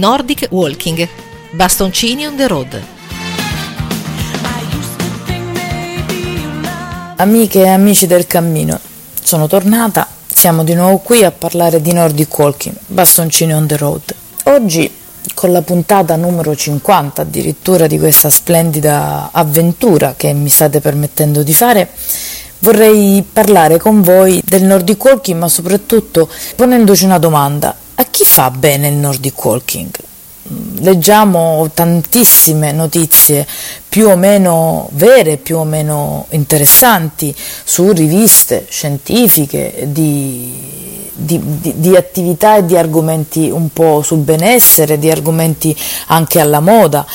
Nordic Walking, bastoncini on the road. Amiche e amici del cammino, sono tornata, siamo di nuovo qui a parlare di Nordic Walking, bastoncini on the road. Oggi con la puntata numero 50 addirittura di questa splendida avventura che mi state permettendo di fare, vorrei parlare con voi del Nordic Walking, ma soprattutto ponendoci una domanda. A chi fa bene il Nordic Walking? leggiamo tantissime notizie più o meno vere, più o meno interessanti su riviste scientifiche di, di, di, di, attività e di argomenti un po' sul benessere, di argomenti anche alla moda.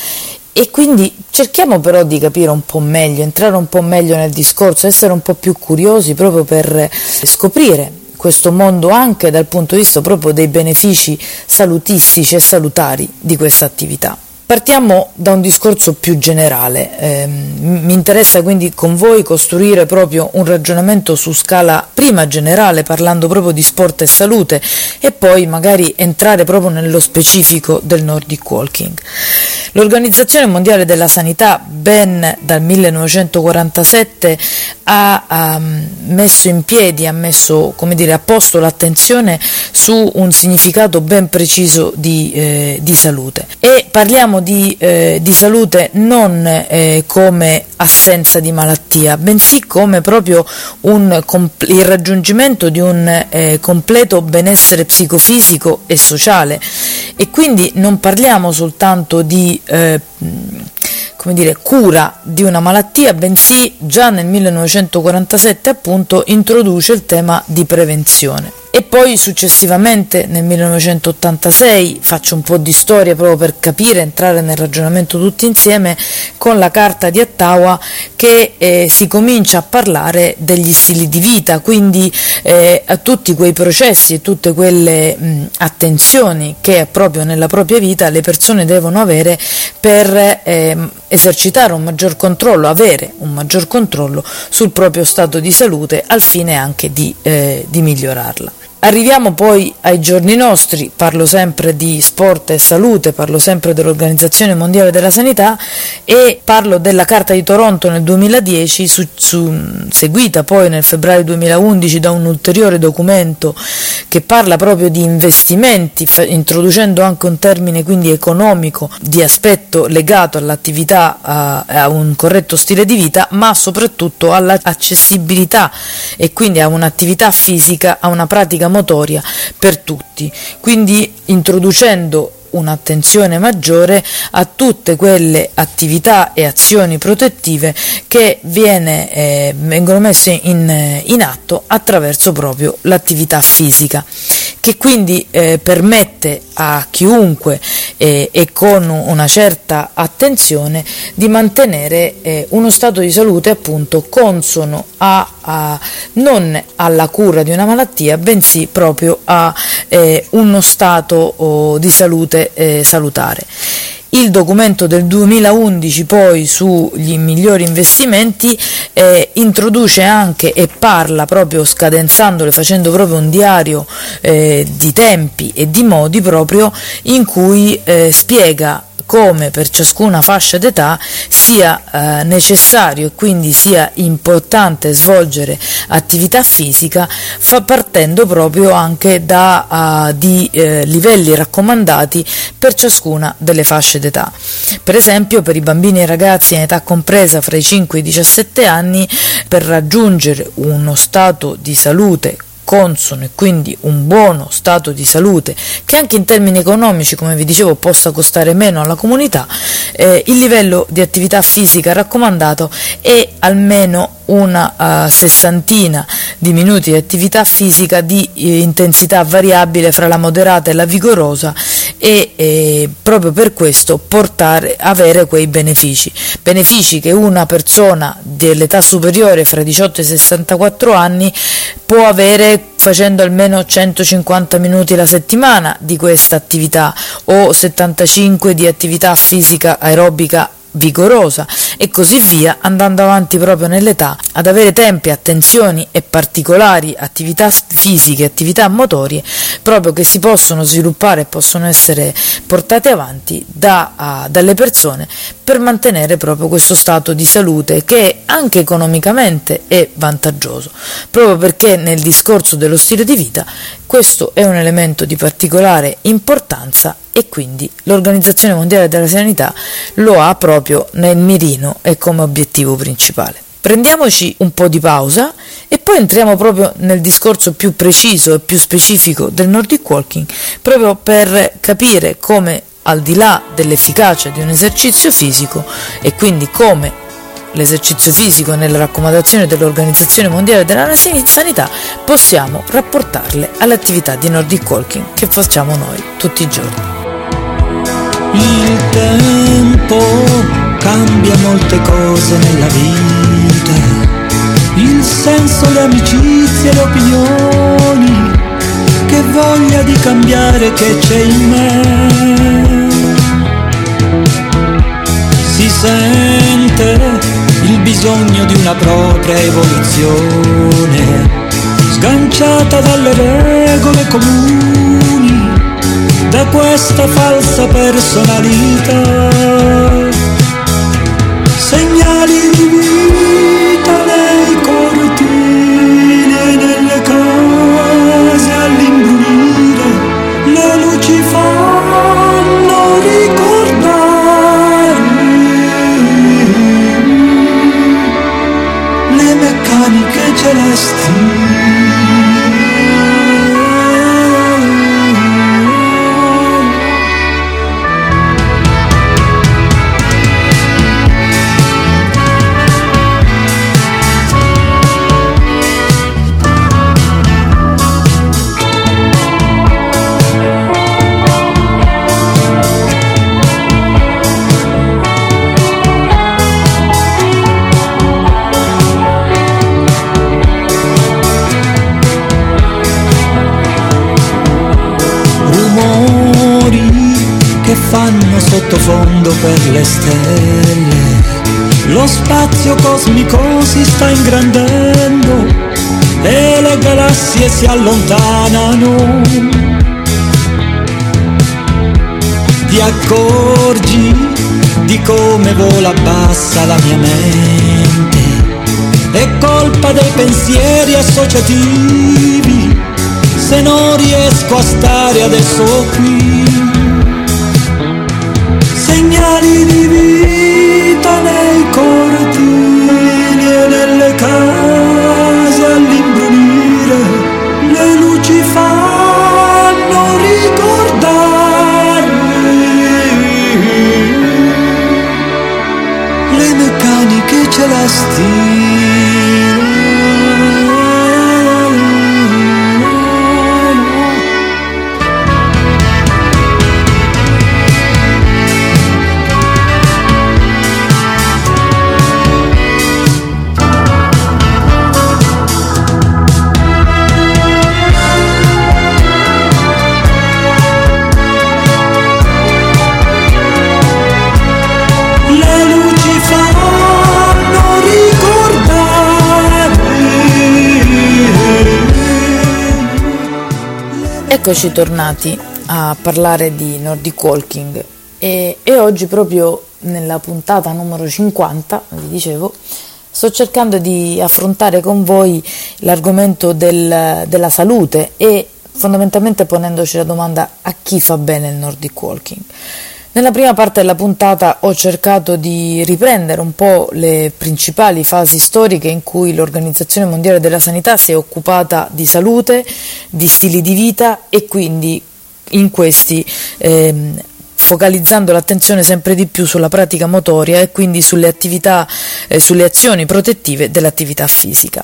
E quindi cerchiamo però di capire un po' meglio, entrare un po' meglio nel discorso, essere un po' più curiosi proprio per scoprire questo mondo anche dal punto di vista proprio dei benefici salutistici e salutari di questa attività. Partiamo da un discorso più generale. Eh, mi interessa quindi con voi costruire proprio un ragionamento su scala prima generale, parlando proprio di sport e salute, e poi magari entrare proprio nello specifico del Nordic Walking. L'Organizzazione Mondiale della Sanità, ben dal 1947, ha um, messo in piedi, ha messo, dire, ha posto l'attenzione su un significato ben preciso di, eh, di salute. E parliamo di, eh, di salute non eh, come assenza di malattia, bensì come proprio un, il raggiungimento di un eh, completo benessere psicofisico e sociale. E quindi non parliamo soltanto di eh, come dire, cura di una malattia, bensì già nel 1947 appunto introduce il tema di prevenzione e poi successivamente nel 1986 faccio un po' di storia proprio per capire, entrare nel ragionamento tutti insieme con la carta di Ottawa che eh, si comincia a parlare degli stili di vita, quindi eh, a tutti quei processi e tutte quelle mh, attenzioni che proprio nella propria vita le persone devono avere per eh, esercitare un maggior controllo, avere un maggior controllo sul proprio stato di salute al fine anche di, eh, di migliorarla. Arriviamo poi ai giorni nostri, parlo sempre di sport e salute, parlo sempre dell'Organizzazione Mondiale della Sanità e parlo della Carta di Toronto nel 2010, su, su, seguita poi nel febbraio 2011 da un ulteriore documento che parla proprio di investimenti, fa, introducendo anche un termine quindi economico di aspetto legato all'attività, a, a un corretto stile di vita, ma soprattutto all'accessibilità e quindi a un'attività fisica, a una pratica motoria per tutti, quindi introducendo un'attenzione maggiore a tutte quelle attività e azioni protettive che viene, eh, vengono messe in, in, atto attraverso proprio l'attività fisica, che quindi eh, permette a chiunque eh, e con una certa attenzione di mantenere eh, uno stato di salute appunto consono a, a, non alla cura di una malattia bensì proprio a eh, uno stato oh, di salute eh, salutare. Il documento del 2011 poi sugli migliori investimenti eh, introduce anche e parla proprio scadenzandole, facendo proprio un diario eh, di tempi e di modi proprio in cui eh, spiega come per ciascuna fascia d'età sia eh, necessario e quindi sia importante svolgere attività fisica partendo proprio anche da uh, di eh, livelli raccomandati per ciascuna delle fasce d'età. Per esempio per i bambini e ragazzi in età compresa fra i 5 e i 17 anni per raggiungere uno stato di salute consono e quindi un buono stato di salute che anche in termini economici, come vi dicevo, possa costare meno alla comunità, eh, il livello di attività fisica raccomandato è almeno una uh, sessantina di minuti di attività fisica di eh, intensità variabile fra la moderata e la vigorosa e eh, proprio per questo portare, avere quei benefici. Benefici che una persona dell'età superiore fra i 18 e i 64 anni può avere facendo almeno 150 minuti la settimana di questa attività o 75 di attività fisica aerobica vigorosa e così via, andando avanti proprio nell'età, ad avere tempi, attenzioni e particolari attività fisiche, attività motorie, proprio che si possono sviluppare e possono essere portate avanti da, uh, dalle persone per mantenere proprio questo stato di salute che anche economicamente è vantaggioso, proprio perché nel discorso dello stile di vita questo è un elemento di particolare importanza e quindi l'Organizzazione Mondiale della Sanità lo ha proprio nel mirino e come obiettivo principale. Prendiamoci un po' di pausa e poi entriamo proprio nel discorso più preciso e più specifico del Nordic Walking, proprio per capire come al di là dell'efficacia di un esercizio fisico e quindi come l'esercizio fisico nelle raccomandazioni dell'Organizzazione Mondiale della Sanità, possiamo rapportarle alle attività di Nordic Walking che facciamo noi tutti i giorni. Il tempo cambia molte cose nella vita, il senso, le amicizie, le opinioni, che voglia di cambiare che c'è in me. Sente il bisogno di una propria evoluzione, sganciata dalle regole comuni, da questa falsa personalità. Segnali di vita per le stelle. Lo spazio cosmico si sta ingrandendo e le galassie si allontanano. Ti accorgi di come vola bassa la mia mente? È colpa dei pensieri associativi se non riesco a stare adesso qui segnali di Eccoci tornati a parlare di Nordic Walking e, e, oggi proprio nella puntata numero 50, vi dicevo, sto cercando di affrontare con voi l'argomento del, della salute e fondamentalmente ponendoci la domanda a chi fa bene il Nordic Walking. Nella prima parte della puntata ho cercato di riprendere un po' le principali fasi storiche in cui l'Organizzazione Mondiale della Sanità si è occupata di salute, di stili di vita e quindi in questi ehm, focalizzando l'attenzione sempre di più sulla pratica motoria e quindi sulle attività, eh, sulle azioni protettive dell'attività fisica.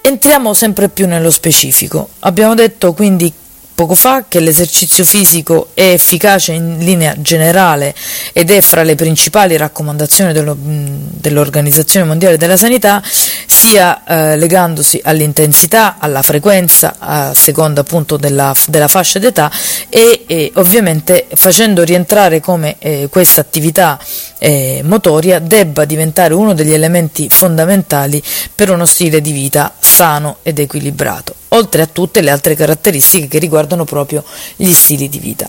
Entriamo sempre più nello specifico. Abbiamo detto quindi poco fa che l'esercizio fisico è efficace in linea generale ed è fra le principali raccomandazioni dello, dell'Organizzazione Mondiale della Sanità, sia eh, legandosi all'intensità, alla frequenza, a seconda appunto della, della fascia d'età e, e, ovviamente facendo rientrare come eh, questa attività eh, motoria debba diventare uno degli elementi fondamentali per uno stile di vita sano ed equilibrato oltre a tutte le altre caratteristiche che riguardano proprio gli stili di vita.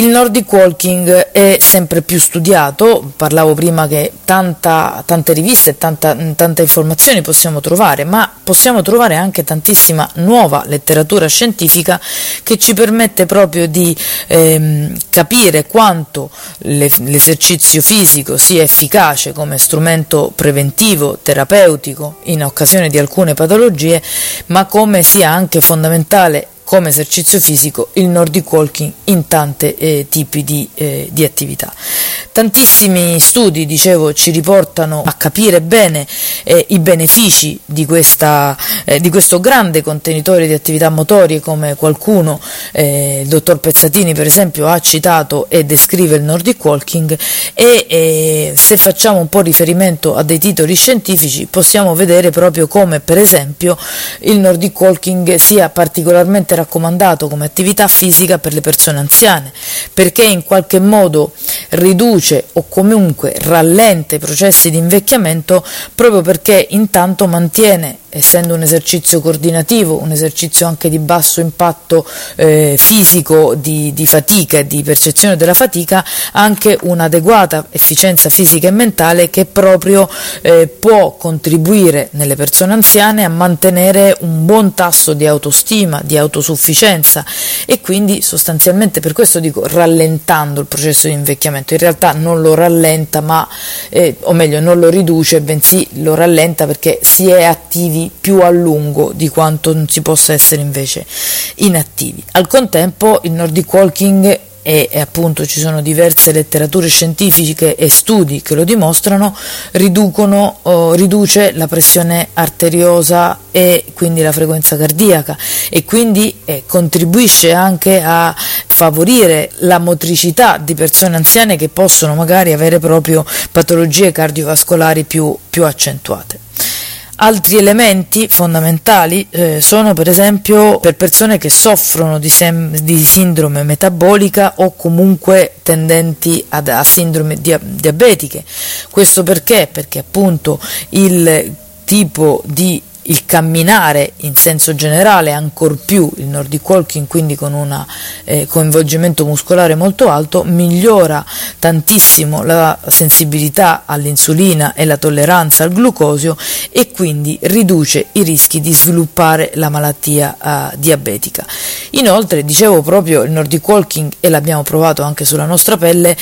Il Nordic Walking è sempre più studiato, parlavo prima che tanta, tante riviste e tanta informazione possiamo trovare, ma possiamo trovare anche tantissima nuova letteratura scientifica che ci permette proprio di ehm, capire quanto le, l'esercizio fisico sia efficace come strumento preventivo, terapeutico in occasione di alcune patologie, ma come sia anche fondamentale come esercizio fisico il Nordic Walking in tanti eh, tipi di, eh, di, attività. Tantissimi studi, dicevo, ci riportano a capire bene eh, i benefici di, questa, eh, di, questo grande contenitore di attività motorie come qualcuno, eh, il dottor Pezzatini per esempio, ha citato e descrive il Nordic Walking e eh, se facciamo un po' riferimento a dei titoli scientifici possiamo vedere proprio come per esempio il Nordic Walking sia particolarmente raccomandato come attività fisica per le persone anziane, perché in qualche modo riduce o comunque rallenta i processi di invecchiamento proprio perché intanto mantiene essendo un esercizio coordinativo, un esercizio anche di basso impatto eh, fisico, di, di fatica e di percezione della fatica, anche un'adeguata efficienza fisica e mentale che proprio eh, può contribuire nelle persone anziane a mantenere un buon tasso di autostima, di autosufficienza e quindi sostanzialmente per questo dico rallentando il processo di invecchiamento, in realtà non lo rallenta ma, eh, o meglio non lo riduce, bensì lo rallenta perché si è attivi attivi più a lungo di quanto non si possa essere invece inattivi. Al contempo il Nordic Walking e, e, appunto ci sono diverse letterature scientifiche e studi che lo dimostrano, riducono, oh, riduce la pressione arteriosa e quindi la frequenza cardiaca e quindi eh, contribuisce anche a favorire la motricità di persone anziane che possono magari avere proprio patologie cardiovascolari più, più accentuate. Altri elementi fondamentali eh, sono per esempio per persone che soffrono di, sem- di sindrome metabolica o comunque tendenti ad, a sindrome dia- diabetiche. Questo perché? Perché appunto il tipo di il camminare in senso generale, ancor più il Nordic Walking, quindi con un eh, coinvolgimento muscolare molto alto, migliora tantissimo la sensibilità all'insulina e la tolleranza al glucosio e quindi riduce i rischi di sviluppare la malattia eh, diabetica. Inoltre, dicevo proprio, il Nordic Walking, e l'abbiamo provato anche sulla nostra pelle,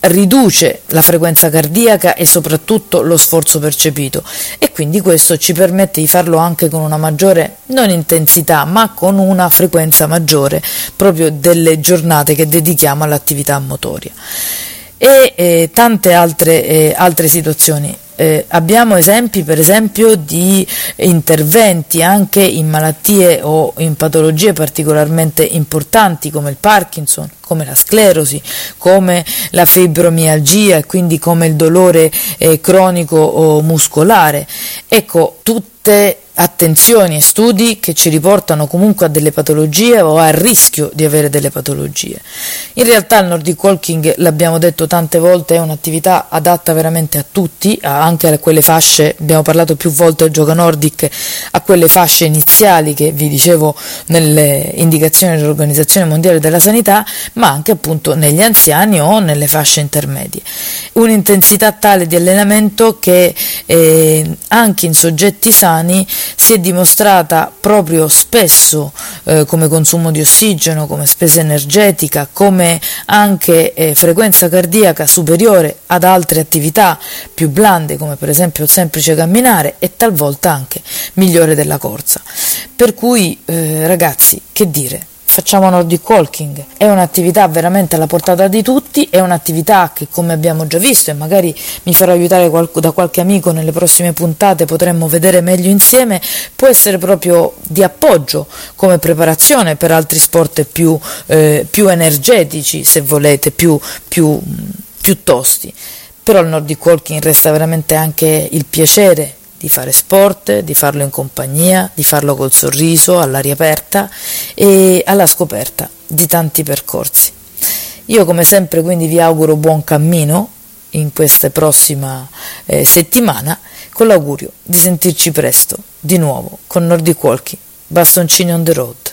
riduce la frequenza cardiaca e soprattutto lo sforzo percepito. E quindi questo ci permette di farlo anche con una maggiore non intensità ma con una frequenza maggiore proprio delle giornate che dedichiamo all'attività motoria. E eh, tante altre, eh, altre situazioni eh, abbiamo esempi per esempio di interventi anche in malattie o in patologie particolarmente importanti come il Parkinson, come la sclerosi, come la fibromialgia e quindi come il dolore eh, cronico o muscolare. Ecco, tutte attenzioni e studi che ci riportano comunque a delle patologie o al rischio di avere delle patologie. In realtà il Nordic Walking, l'abbiamo detto tante volte, è un'attività adatta veramente a tutti, anche a quelle fasce, abbiamo parlato più volte del gioca nordic, a quelle fasce iniziali che vi dicevo nelle indicazioni dell'Organizzazione Mondiale della Sanità, ma anche appunto negli anziani o nelle fasce intermedie. Un'intensità tale di allenamento che eh, anche in soggetti sani si è dimostrata proprio spesso eh, come consumo di ossigeno, come spesa energetica, come anche eh, frequenza cardiaca superiore ad altre attività più blande come per esempio il semplice camminare e talvolta anche migliore della corsa. Per cui eh, ragazzi, che dire? Facciamo Nordic Walking. È un'attività veramente alla portata di tutti, è un'attività che come abbiamo già visto e magari mi farò aiutare da qualche amico nelle prossime puntate, potremmo vedere meglio insieme, può essere proprio di appoggio come preparazione per altri sport più, eh, più energetici, se volete, più, più, più tosti. Però il Nordic Walking resta veramente anche il piacere di fare sport, di farlo in compagnia, di farlo col sorriso, all'aria aperta e alla scoperta di tanti percorsi. Io come sempre quindi vi auguro buon cammino in questa prossima eh, settimana con l'augurio di sentirci presto di nuovo con Nordic Walking, bastoncini on the road.